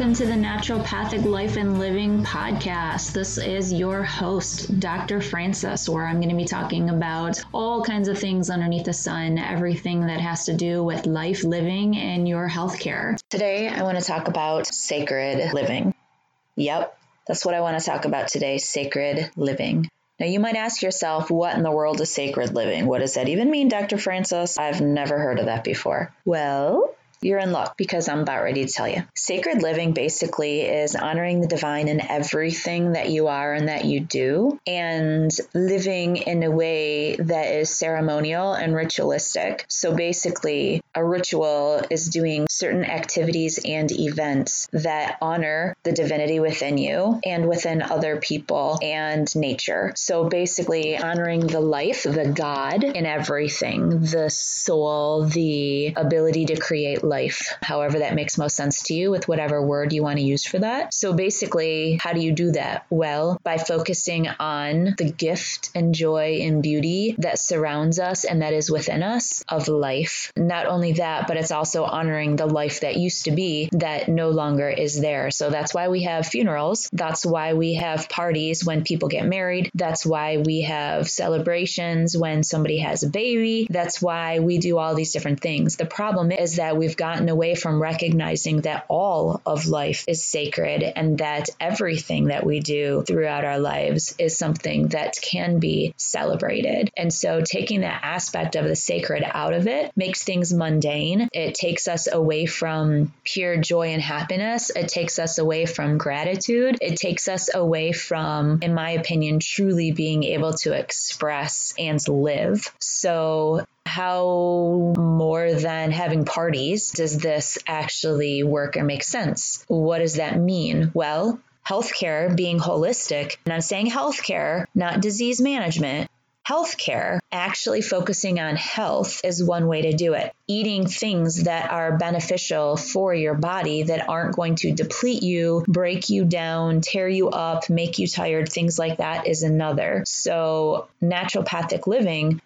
Welcome to the Naturopathic Life and Living podcast. This is your host, Dr. Francis, where I'm going to be talking about all kinds of things underneath the sun, everything that has to do with life, living, and your healthcare. Today, I want to talk about sacred living. Yep, that's what I want to talk about today sacred living. Now, you might ask yourself, what in the world is sacred living? What does that even mean, Dr. Francis? I've never heard of that before. Well, you're in luck because I'm about ready to tell you. Sacred living basically is honoring the divine in everything that you are and that you do, and living in a way that is ceremonial and ritualistic. So basically, a ritual is doing certain activities and events that honor the divinity within you and within other people and nature. So basically, honoring the life, the God in everything, the soul, the ability to create life, however that makes most sense to you with whatever word you want to use for that. So basically, how do you do that? Well, by focusing on the gift and joy and beauty that surrounds us and that is within us of life. Not only that, but it's also honoring the life that used to be that no longer is there. So that's why we have funerals. That's why we have parties when people get married. That's why we have celebrations when somebody has a baby. That's why we do all these different things. The problem is that we've gotten away from recognizing that all of life is sacred and that everything that we do throughout our lives is something that can be celebrated. And so taking that aspect of the sacred out of it makes things mundane. It takes us away from pure joy and happiness. It takes us away from gratitude. It takes us away from, in my opinion, truly being able to express and live. So how more than having parties does this actually work or make sense? What does that mean? Well, healthcare being holistic, and I'm saying healthcare, not disease management. Healthcare, actually focusing on health is one way to do it. Eating things that are beneficial for your body that aren't going to deplete you, break you down, tear you up, make you tired, things like that is another. So, naturopathic living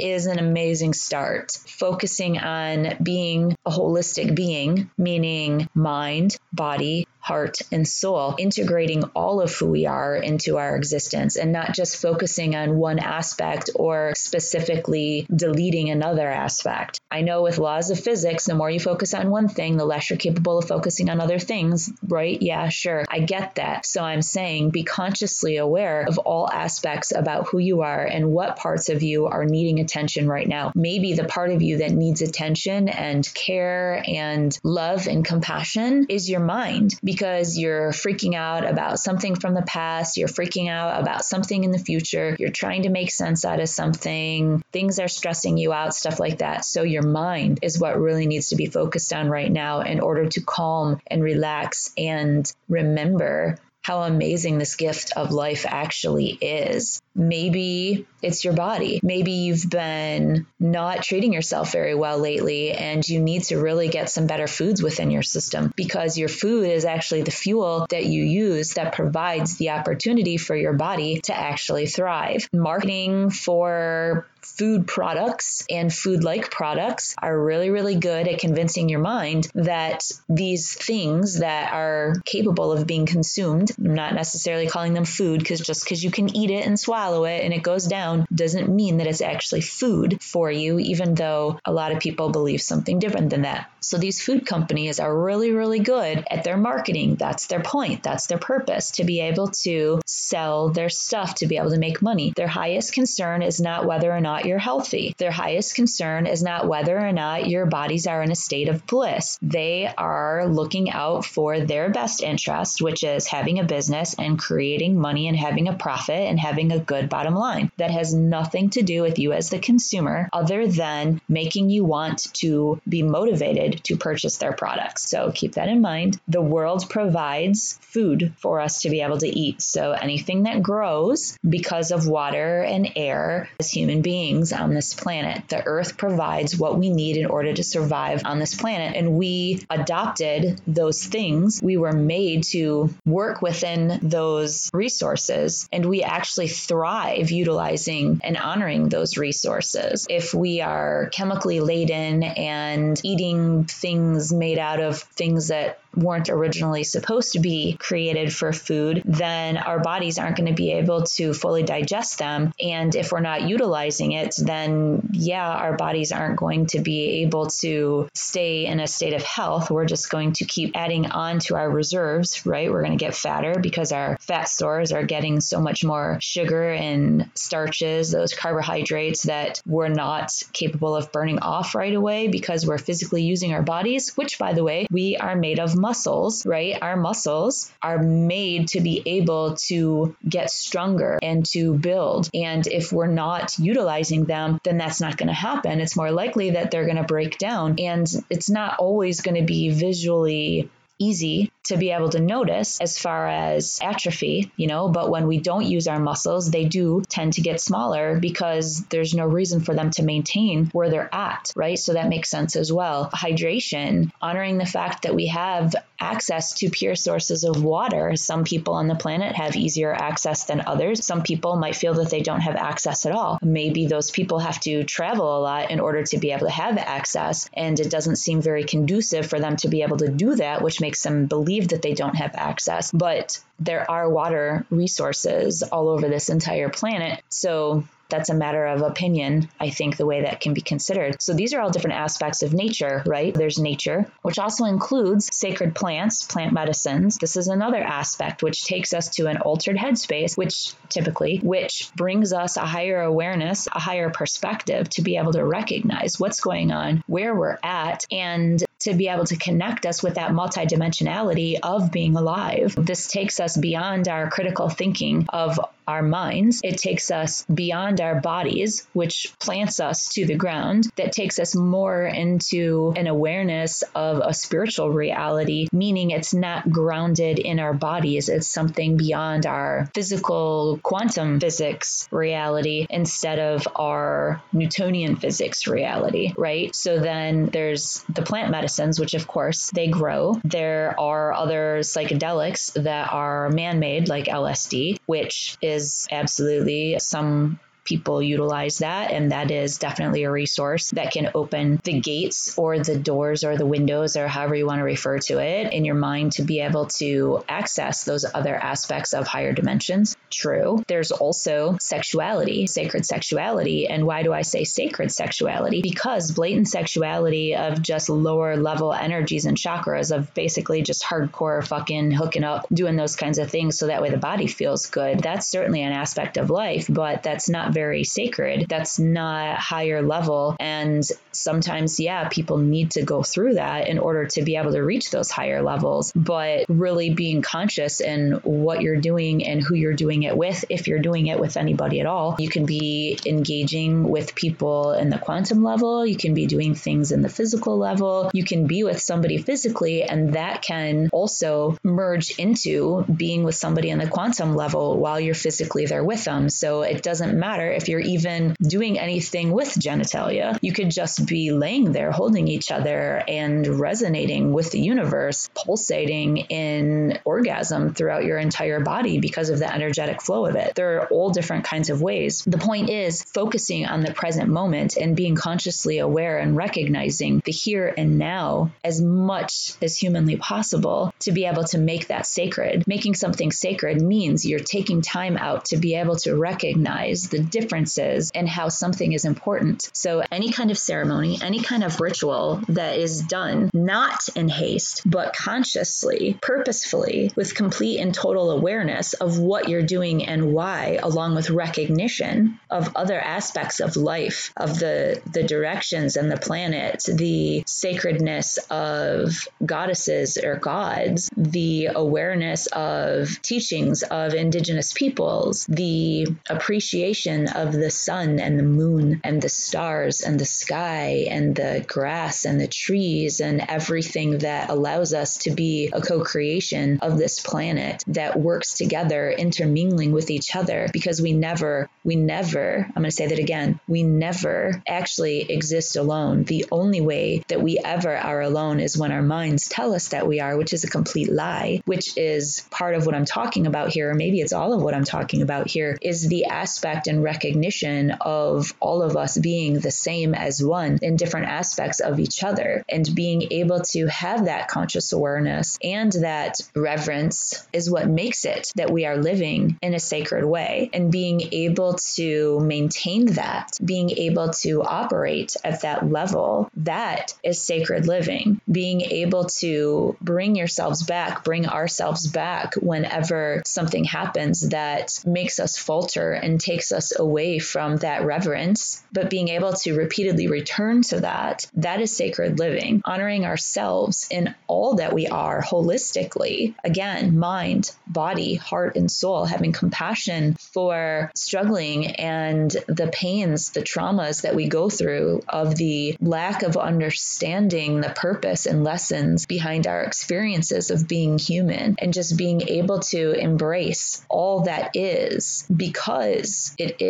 is an amazing start. Focusing on being a holistic being, meaning mind, body, heart, and soul, integrating all of who we are into our existence and not just focusing on one aspect or specifically deleting another aspect. I know with laws of physics, the more you focus on one thing, the less you're capable of focusing on other things, right? Yeah, sure. I get that. So I'm saying be consciously aware of all aspects about who you are and what parts of you are needing attention right now. Maybe the part of you that needs attention and care and love and compassion is your mind because you're freaking out about something from the past, you're freaking out about something in the future, you're trying to make sense out of something, things are stressing you out, stuff like that. So your mind is what really needs to be focused on right now in order to calm and relax and remember how amazing this gift of life actually is. Maybe it's your body. Maybe you've been not treating yourself very well lately and you need to really get some better foods within your system because your food is actually the fuel that you use that provides the opportunity for your body to actually thrive. Marketing for food products and food like products are really, really good at convincing your mind that these things that are capable of being consumed, I'm not necessarily calling them food because just because you can eat it and swallow it and it goes down doesn't mean that it's actually food for you, even though a lot of people believe something different than that. So these food companies are really, really good at their marketing. That's their point. That's their purpose to be able to sell their stuff, to be able to make money. Their highest concern is not whether or not you're healthy. Their highest concern is not whether or not your bodies are in a state of bliss. They are looking out for their best interest, which is having a business and creating money and having a profit and having a good bottom line. That has nothing to do with you as the consumer other than making you want to be motivated to purchase their products. So keep that in mind. The world provides food for us to be able to eat. So anything that grows because of water and air as human beings on this planet, the earth provides what we need in order to survive on this planet. And we adopted those things. We were made to work within those resources and we actually thrive utilizing and honoring those resources. If we are chemically laden and eating things made out of things that weren't originally supposed to be created for food, then our bodies aren't going to be able to fully digest them. And if we're not utilizing it, then yeah, our bodies aren't going to be able to stay in a state of health. We're just going to keep adding on to our reserves, right? We're going to get fatter because our fat stores are getting so much more sugar and starches, those carbohydrates that we're not capable of burning off right away because we're physically using our bodies, which by the way, we are made of muscles, right? Our muscles are made to be able to get stronger and to build. And if we're not utilizing them, then that's not going to happen. It's more likely that they're going to break down. And it's not always going to be visually easy to be able to notice as far as atrophy, you know, but when we don't use our muscles, they do tend to get smaller because there's no reason for them to maintain where they're at, right? So that makes sense as well. Hydration, honoring the fact that we have access to pure sources of water. Some people on the planet have easier access than others. Some people might feel that they don't have access at all. Maybe those people have to travel a lot in order to be able to have access, and it doesn't seem very conducive for them to be able to do that, which makes them believe believe that they don't have access, but there are water resources all over this entire planet. So that's a matter of opinion, I think, the way that can be considered. So these are all different aspects of nature, right? There's nature, which also includes sacred plants, plant medicines. This is another aspect which takes us to an altered headspace, which typically, which brings us a higher awareness, a higher perspective to be able to recognize what's going on, where we're at, and to be able to connect us with that multidimensionality of being alive. This takes us beyond our critical thinking of our minds. It takes us beyond our bodies, which plants us to the ground, that takes us more into an awareness of a spiritual reality, meaning it's not grounded in our bodies. It's something beyond our physical quantum physics reality instead of our Newtonian physics reality, right? So then there's the plant medicines, which of course they grow. There are other psychedelics that are man made, like LSD, which is is absolutely some people utilize that. And that is definitely a resource that can open the gates or the doors or the windows or however you want to refer to it in your mind to be able to access those other aspects of higher dimensions. True. There's also sexuality, sacred sexuality. And why do I say sacred sexuality? Because blatant sexuality of just lower level energies and chakras of basically just hardcore fucking hooking up, doing those kinds of things so that way the body feels good. That's certainly an aspect of life, but that's not very sacred. That's not higher level. And sometimes, yeah, people need to go through that in order to be able to reach those higher levels. But really being conscious in what you're doing and who you're doing it with, if you're doing it with anybody at all, you can be engaging with people in the quantum level, you can be doing things in the physical level, you can be with somebody physically, and that can also merge into being with somebody in the quantum level while you're physically there with them. So it doesn't matter if you're even doing anything with genitalia. You could just be laying there holding each other and resonating with the universe, pulsating in orgasm throughout your entire body because of the energetic flow of it. There are all different kinds of ways. The point is focusing on the present moment and being consciously aware and recognizing the here and now as much as humanly possible to be able to make that sacred. Making something sacred means you're taking time out to be able to recognize the differences in how something is important. So, any kind of ceremony, any kind of ritual that is done not in haste, but consciously, purposefully, with complete and total awareness of what you're doing and why, along with recognition of other aspects of life, of the, the directions and the planet, the sacredness of goddesses or gods, the awareness of teachings of indigenous peoples, the appreciation of the sun and the moon and the stars and the sky and the grass and the trees and everything that allows us to be a co creation of this planet that works together, intermingling with each other because we never, we never, I'm going to say that again, we never actually exist alone. The only way that we ever are alone is when our minds tell us that we are, which is a complete lie, which is part of what I'm talking about here, or maybe it's all of what I'm talking about here, is the aspect and recognition of all of us being the same as one in different aspects of each other and being able to have that conscious awareness and that reverence is what makes it that we are living in a sacred way. And being able to maintain that being able to operate at that level that is sacred living. Being able to bring yourselves back bring ourselves back whenever something happens that makes us falter and takes us away from that reverence but being able to repeatedly return to that that is sacred living honoring ourselves in all that we are holistically. Again mind body heart and soul having compassion for struggling and the pains the traumas that we go through of the lack of understanding the purpose and lessons behind our experiences of being human and just being able to embrace all that is because it is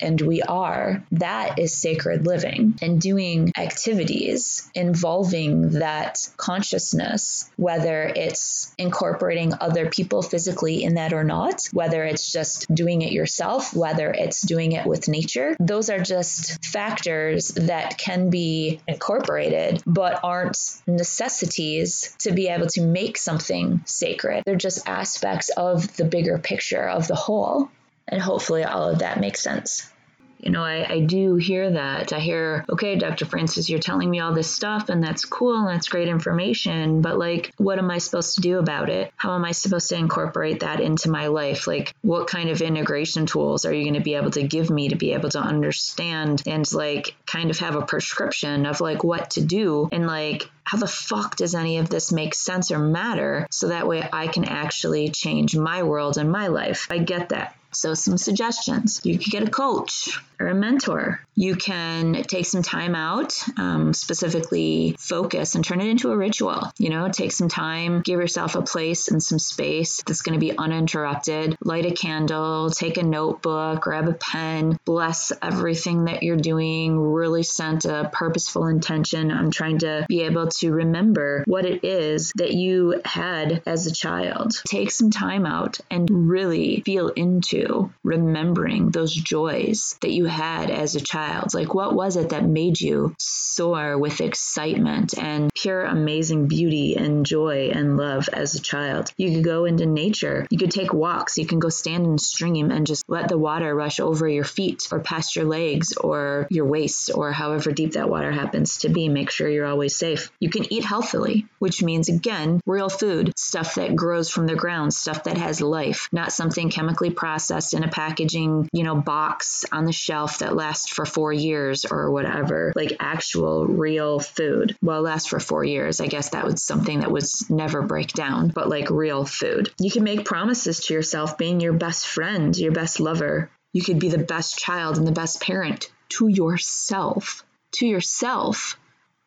and we are, that is sacred living. And doing activities involving that consciousness, whether it's incorporating other people physically in that or not, whether it's just doing it yourself, whether it's doing it with nature, those are just factors that can be incorporated but aren't necessities to be able to make something sacred. They're just aspects of the bigger picture of the whole. And hopefully, all of that makes sense. You know, I, I do hear that. I hear, okay, Dr. Francis, you're telling me all this stuff, and that's cool and that's great information, but like, what am I supposed to do about it? How am I supposed to incorporate that into my life? Like, what kind of integration tools are you going to be able to give me to be able to understand and like kind of have a prescription of like what to do and like how the fuck does any of this make sense or matter so that way I can actually change my world and my life? I get that. So, some suggestions you could get a coach or a mentor. You can take some time out, um, specifically focus and turn it into a ritual. You know, take some time, give yourself a place and some space that's going to be uninterrupted. Light a candle, take a notebook, grab a pen, bless everything that you're doing, really set a purposeful intention on trying to be able to remember what it is that you had as a child. Take some time out and really feel into remembering those joys that you had as a child. Like, what was it that made you soar with excitement and pure amazing beauty and joy and love as a child? You could go into nature, you could take walks, you can go stand in a stream and just let the water rush over your feet or past your legs or your waist or however deep that water happens to be. Make sure you're always safe. You can eat healthily, which means, again, real food, stuff that grows from the ground, stuff that has life, not something chemically processed processed in a packaging, you know, box on the shelf that lasts for four years or whatever, like actual real food. Well, last for four years. I guess that was something that was never break down, but like real food. You can make promises to yourself being your best friend, your best lover. You could be the best child and the best parent to yourself. To yourself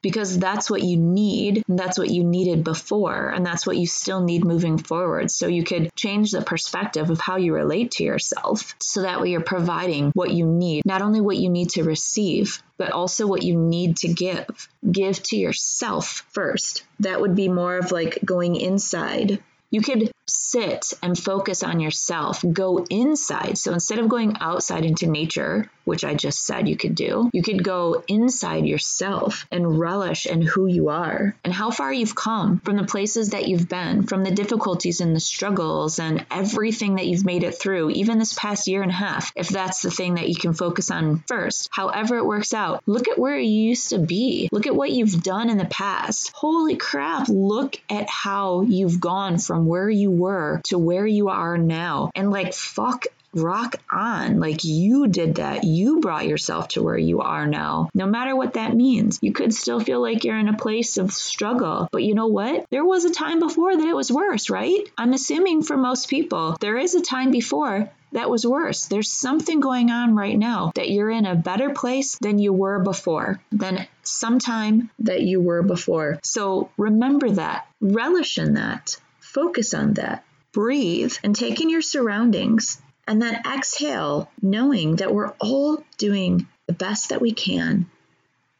because that's what you need. And that's what you needed before. And that's what you still need moving forward. So you could change the perspective of how you relate to yourself. So that way you're providing what you need, not only what you need to receive, but also what you need to give. Give to yourself first. That would be more of like going inside you could sit and focus on yourself, go inside. So instead of going outside into nature, which I just said you could do, you could go inside yourself and relish in who you are and how far you've come from the places that you've been, from the difficulties and the struggles and everything that you've made it through, even this past year and a half, if that's the thing that you can focus on first. However, it works out, look at where you used to be, look at what you've done in the past. Holy crap, look at how you've gone from where you were to where you are now. And like, fuck rock on. Like you did that. You brought yourself to where you are now. No matter what that means. You could still feel like you're in a place of struggle. But you know what? There was a time before that it was worse, right? I'm assuming for most people, there is a time before that was worse. There's something going on right now that you're in a better place than you were before, than sometime that you were before. So remember that. Relish in that. Focus on that. Breathe and take in your surroundings. And then exhale, knowing that we're all doing the best that we can.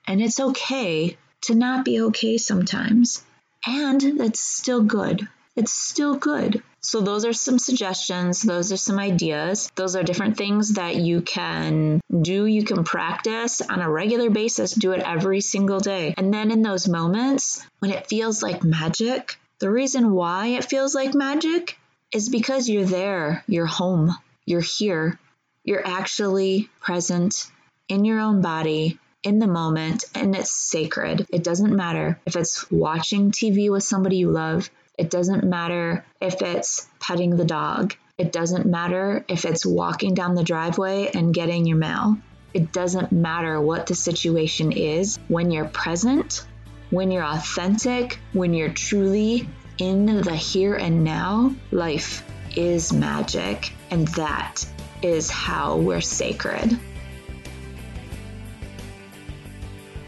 And it's okay to not be okay sometimes. And that's still good. it's still good. So, those are some suggestions. Those are some ideas. Those are different things that you can do, you can practice on a regular basis. Do it every single day. And then in those moments when it feels like magic, the reason why it feels like magic is because you're there, you're home, you're here, you're actually present in your own body in the moment and it's sacred. It doesn't matter if it's watching TV with somebody you love, it doesn't matter if it's petting the dog. It doesn't matter if it's walking down the driveway and getting your mail. It doesn't matter what the situation is. When you're present, when you're authentic, when you're truly in the here and now, life is magic. And that is how we're sacred.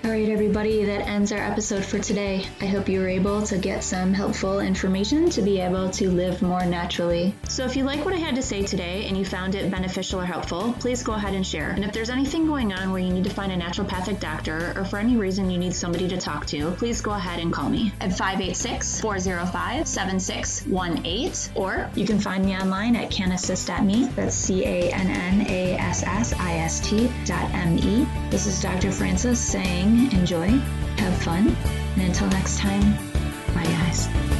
All right, everybody, that ends our episode for today. I hope you were able to get some helpful information to be able to live more naturally. So, if you like what I had to say today and you found it beneficial or helpful, please go ahead and share. And if there's anything going on where you need to find a naturopathic doctor or for any reason you need somebody to talk to, please go ahead and call me at 586 405 7618. Or you can find me online at cannassist.me. That's C A N N A S S I S T dot M E. This is Dr. Francis saying, enjoy, have fun, and until next time, bye guys.